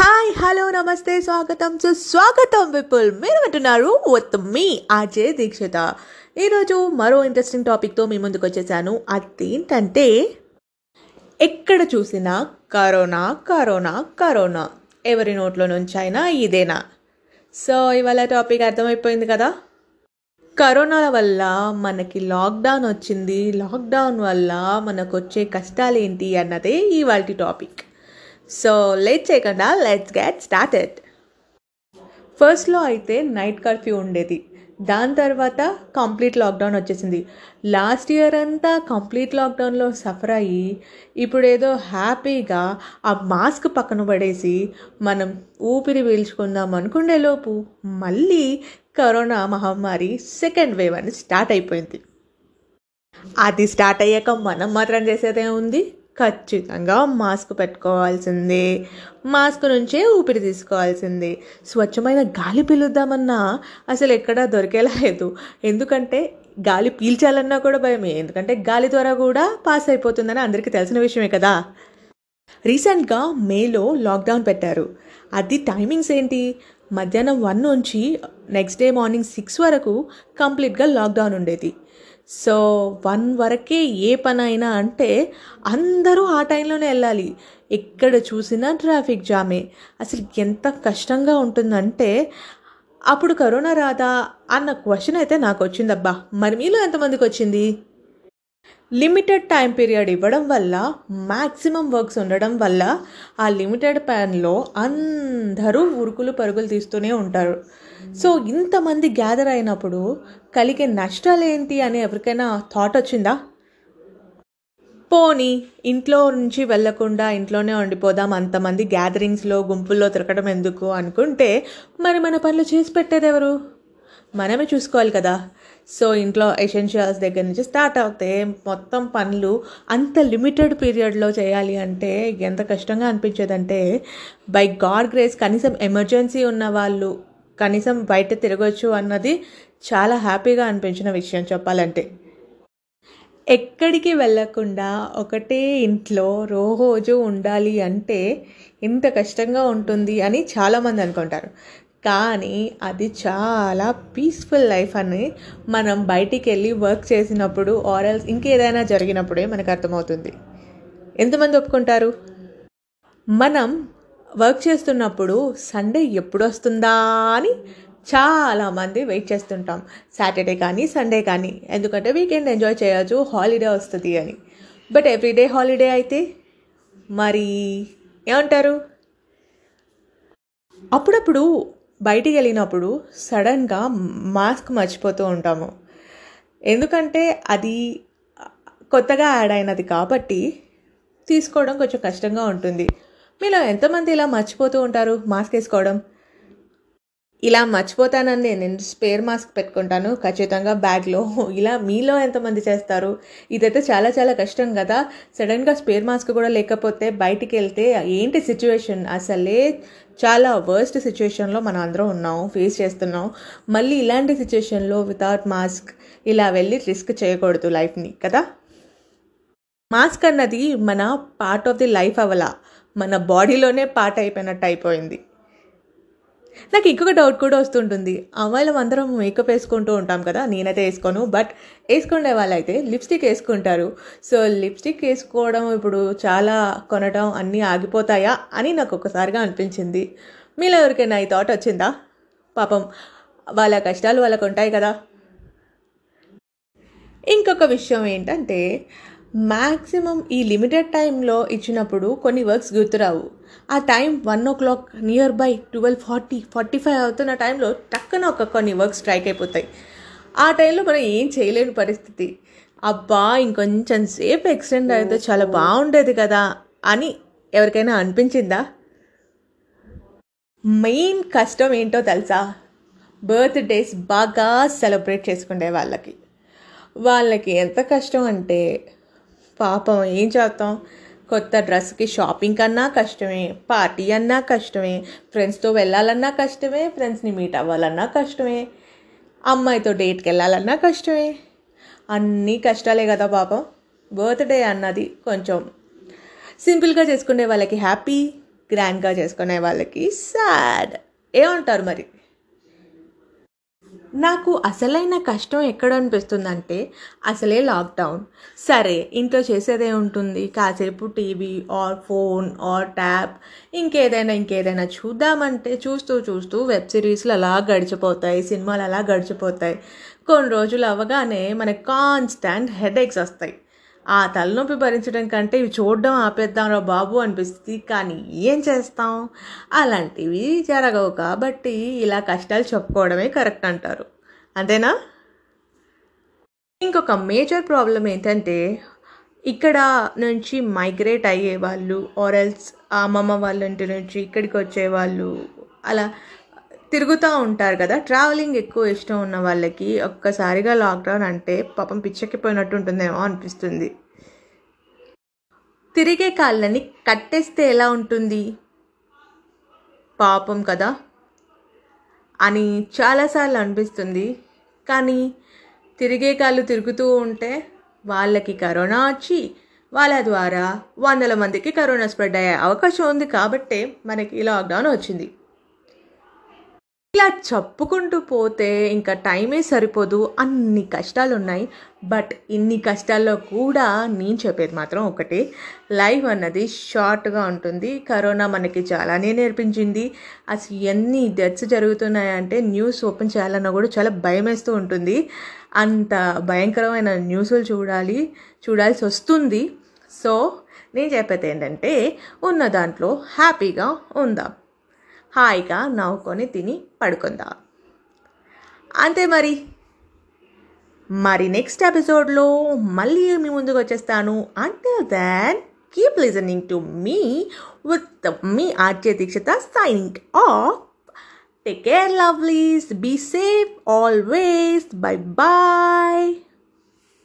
Hi hello నమస్తే స్వాగతం సుస్వాగతం విపుల్. మీరు వింటున్నారు విత్ మీ అజయ్ దీక్షిత. ఈరోజు మరో ఇంట్రెస్టింగ్ టాపిక్తో మీ ముందుకు వచ్చేసాను. అదేంటంటే ఎక్కడ చూసినా కరోనా కరోనా కరోనా. ఎవరి నోట్లో నుంచి అయినా ఇదేనా? సో ఇవాళ టాపిక్ అర్థమైపోయింది కదా? కరోనా వల్ల మనకి లాక్డౌన్ వచ్చింది. లాక్డౌన్ వల్ల మనకు వచ్చే కష్టాలు ఏంటి అన్నదే ఇవాళ టాపిక్ సో లేట్ చేయకుండా లెట్స్ గెట్ స్టార్టెడ్ ఫస్ట్లో అయితే నైట్ కర్ఫ్యూ ఉండేది. దాని తర్వాత కంప్లీట్ లాక్డౌన్ వచ్చేసింది. లాస్ట్ ఇయర్ అంతా కంప్లీట్ లాక్డౌన్లో సఫర్ అయ్యి ఇప్పుడు ఏదో హ్యాపీగా ఆ మాస్క్ పక్కన పడేసి మనం ఊపిరి పీల్చుకుందాం అనుకునేలోపు మళ్ళీ కరోనా మహమ్మారి సెకండ్ వేవ్ అని స్టార్ట్ అయిపోయింది. అది స్టార్ట్ అయ్యాక మనం మాత్రం చేసేదే ఉంది ఖచ్చితంగా మాస్క్ పెట్టుకోవాల్సిందే. మాస్క్ నుంచే ఊపిరి తీసుకోవాల్సిందే. స్వచ్ఛమైన గాలి పీలుద్దామన్నా అసలు ఎక్కడా దొరికేలా లేదు. ఎందుకంటే గాలి పీల్చాలన్నా కూడా భయమే. ఎందుకంటే గాలి ద్వారా కూడా పాస్ అయిపోతుందని అందరికీ తెలిసిన విషయమే కదా. రీసెంట్గా మేలో లాక్డౌన్ పెట్టారు. అది టైమింగ్స్ ఏంటి? మధ్యాహ్నం వన్ నుంచి నెక్స్ట్ డే మార్నింగ్ సిక్స్ వరకు కంప్లీట్గా లాక్డౌన్ ఉండేది. సో వన్ వరకే ఏ పని అయినా అంటే అందరూ ఆ టైంలోనే వెళ్ళాలి. ఎక్కడ చూసినా ట్రాఫిక్ జామే. అసలు ఎంత కష్టంగా ఉంటుందంటే అప్పుడు కరోనా రాదా అన్న క్వశ్చన్ అయితే నాకు వచ్చిందబ్బా. మరి మీలో ఎంతమందికి వచ్చింది? లిమిటెడ్ టైం పీరియడ్ ఇవ్వడం వల్ల మ్యాక్సిమం వర్క్స్ ఉండడం వల్ల ఆ లిమిటెడ్ ప్యాన్లో అందరూ ఉరుకులు పరుగులు తీస్తూనే ఉంటారు. సో ఇంతమంది గ్యాదర్ అయినప్పుడు కలిగే నష్టాలు ఏంటి అని ఎవరికైనా థాట్ వచ్చిందా? పోనీ ఇంట్లో నుంచి వెళ్ళకుండా ఇంట్లోనే ఉండిపోదాం అంతమంది గ్యాదరింగ్స్లో గుంపుల్లో తిరగడం ఎందుకు అనుకుంటే మరి మన పనులు చేసి పెట్టేది ఎవరు? మనమే చూసుకోవాలి కదా. సో ఇంట్లో ఎసెన్షియల్స్ దగ్గర నుంచి స్టార్ట్ అవుతాయి. మొత్తం పనులు అంత లిమిటెడ్ పీరియడ్లో చేయాలి అంటే ఎంత కష్టంగా అనిపించేదంటే బై గాడ్ గ్రేస్ కనీసం ఎమర్జెన్సీ ఉన్న వాళ్ళు కనీసం బయట తిరగచ్చు అన్నది చాలా హ్యాపీగా అనిపించిన విషయం చెప్పాలంటే. ఎక్కడికి వెళ్ళకుండా ఒకటే ఇంట్లో రోజు ఉండాలి అంటే ఇంత కష్టంగా ఉంటుంది అని చాలామంది అనుకుంటారు. కానీ అది చాలా పీస్ఫుల్ లైఫ్ అని మనం బయటికి వెళ్ళి వర్క్ చేసినప్పుడు ఆరల్స్ ఇంకేదైనా జరిగినప్పుడే మనకు అర్థమవుతుంది. ఎంతమంది ఒప్పుకుంటారు? మనం వర్క్ చేస్తున్నప్పుడు సండే ఎప్పుడు వస్తుందా అని చాలామంది వెయిట్ చేస్తుంటాం. సాటర్డే కానీ సండే కానీ. ఎందుకంటే వీకెండ్ ఎంజాయ్ చేయొచ్చు హాలిడే వస్తుంది అని. బట్ ఎవ్రీడే హాలిడే అయితే? మరి ఏమంటారు? అప్పుడప్పుడు బయటికి వెళ్ళినప్పుడు సడన్గా మాస్క్ మర్చిపోతూ ఉంటాము. ఎందుకంటే అది కొత్తగా యాడ్ అయినది కాబట్టి తీసుకోవడం కొంచెం కష్టంగా ఉంటుంది. మీలో ఎంతమంది ఇలా మర్చిపోతూ ఉంటారు మాస్క్ వేసుకోవడం? ఇలా మర్చిపోతానని నేను స్పేర్ మాస్క్ పెట్టుకుంటాను. ఖచ్చితంగా బ్యాగ్లో. ఇలా మీలో ఎంతమంది చేస్తారు? ఇదైతే చాలా చాలా కష్టం కదా. సడన్గా స్పేర్ మాస్క్ కూడా లేకపోతే బయటికి వెళ్తే ఏంటి సిచ్యువేషన్ అసలే చాలా వర్స్ట్ సిచ్యువేషన్లో మనం అందరం ఉన్నాం ఫేస్ చేస్తున్నాం. మళ్ళీ ఇలాంటి సిచ్యువేషన్లో వితౌట్ మాస్క్ ఇలా వెళ్ళి రిస్క్ చేయకూడదు లైఫ్ని కదా? మాస్క్ అన్నది మన పార్ట్ ఆఫ్ ది లైఫ్ అవల. మన బాడీలోనే పార్ట్ అయిపోయినట్టు అయిపోయింది. నాకు ఇంకొక డౌట్ కూడా వస్తుంటుంది. అమ్మాయిలం అందరం మేకప్ వేసుకుంటూ ఉంటాం కదా నేనైతే వేసుకోను బట్ వేసుకునే వాళ్ళైతే లిప్స్టిక్ వేసుకుంటారు. సో లిప్స్టిక్ వేసుకోవడం ఇప్పుడు చాలా కొనడం అన్నీ ఆగిపోతాయా అని నాకు ఒకసారిగా అనిపించింది. మీలో ఎవరికైనా ఈ థాట్ వచ్చిందా? పాపం వాళ్ళ కష్టాలు వాళ్ళకు ఉంటాయి కదా. ఇంకొక విషయం ఏంటంటే మ్యాక్సిమం ఈ లిమిటెడ్ టైంలో ఇచ్చినప్పుడు కొన్ని వర్క్స్ గుర్తురావు. ఆ time one o'clock near by twelve forty forty five అవుతున్న టైంలో టక్కున ఒక కొన్ని వర్క్స్ స్ట్రైక్ అయిపోతాయి. ఆ టైంలో మనం ఏం చేయలేని పరిస్థితి. అబ్బా ఇంకొంచెం సేపు ఎక్స్టెండ్ అయితే చాలా బాగుండేది కదా అని ఎవరికైనా అనిపించిందా? మెయిన్ కష్టం ఏంటో తెలుసా? బర్త్డేస్ బాగా సెలబ్రేట్ చేసుకునే వాళ్ళకి. వాళ్ళకి ఎంత కష్టం అంటే పాపం ఏం చేస్తాం? కొత్త డ్రెస్కి షాపింగ్ కన్నా కష్టమే పార్టీ అన్నా కష్టమే ఫ్రెండ్స్తో వెళ్ళాలన్నా కష్టమే ఫ్రెండ్స్ని మీట్ అవ్వాలన్నా కష్టమే అమ్మాయితో డేట్కి వెళ్ళాలన్నా కష్టమే. అన్నీ కష్టాలే కదా పాపం. బర్త్డే అన్నది కొంచెం సింపుల్గా చేసుకునే వాళ్ళకి హ్యాపీ గ్రాండ్గా చేసుకునే వాళ్ళకి సాడ్. ఏమంటారు మరి? నాకు అసలైన కష్టం ఎక్కడ అనిపిస్తుందంటే అసలే లాక్డౌన్ సరే ఇంట్లో చేసేదే ఉంటుంది. కాసేపు TV or phone or tab ఇంకేదైనా ఇంకేదైనా చూద్దామంటే చూస్తూ చూస్తూ వెబ్ సిరీస్లు అలా గడిచిపోతాయి సినిమాలు అలా గడిచిపోతాయి. కొన్ని రోజులు అవ్వగానే మనకు కాన్స్టాంట్ హెడేక్స్ వస్తాయి. ఆ తలనొప్పి భరించడం కంటే ఇవి చూడడం ఆపేద్దాంరా బాబు అనిపిస్తుంది. కానీ ఏం చేస్తాం? అలాంటివి జరగవు కాబట్టి ఇలా కష్టాలు చెప్పుకోవడమే కరెక్ట్ అంటారు. అంతేనా? ఇంకొక మేజర్ ప్రాబ్లం ఏంటంటే ఇక్కడ నుంచి మైగ్రేట్ అయ్యే వాళ్ళు ఆర్ఎల్స్ అమ్మమ్మ వాళ్ళ ఇంటి నుంచి ఇక్కడికి వచ్చేవాళ్ళు అలా తిరుగుతూ ఉంటారు కదా. ట్రావెలింగ్ ఎక్కువ ఇష్టం ఉన్న వాళ్ళకి ఒక్కసారిగా లాక్డౌన్ అంటే పాపం పిచ్చెక్కిపోయినట్టు ఉంటుందేమో అనిపిస్తుంది. తిరిగే కాళ్ళని కట్టేస్తే ఎలా ఉంటుంది? పాపం కదా అని చాలాసార్లు అనిపిస్తుంది. కానీ తిరిగే కాళ్ళు తిరుగుతూ ఉంటే వాళ్ళకి కరోనా వచ్చి వాళ్ళ ద్వారా వందల మందికి కరోనా స్ప్రెడ్ అయ్యే అవకాశం ఉంది కాబట్టే మనకి లాక్డౌన్ వచ్చింది. ఇలా చెప్పుకుంటూ పోతే ఇంకా టైమే సరిపోదు. అన్ని కష్టాలు ఉన్నాయి బట్ ఇన్ని కష్టాల్లో కూడా నేను చెప్పేది మాత్రం ఒకటి. లైఫ్ అన్నది షార్ట్గా ఉంటుంది. కరోనా మనకి చాలానే నేర్పించింది. అసలు ఎన్ని డెత్స్ జరుగుతున్నాయంటే న్యూస్ ఓపెన్ చేయాలన్నా కూడా చాలా భయం వేస్తూ ఉంటుంది. అంత భయంకరమైన న్యూస్లు చూడాలి చూడాల్సి వస్తుంది. సో నేను చెప్పేది ఏంటంటే ఉన్న దాంట్లో హ్యాపీగా ఉందాం. హాయిగా నవ్వుకొని తిని పడుకుందాం. అంతే మరి. మరి నెక్స్ట్ ఎపిసోడ్లో మళ్ళీ మీ ముందుకు వచ్చేస్తాను. Until then keep listening to me with me RJ Deekshitha signing off take care lovelies be safe always bye bye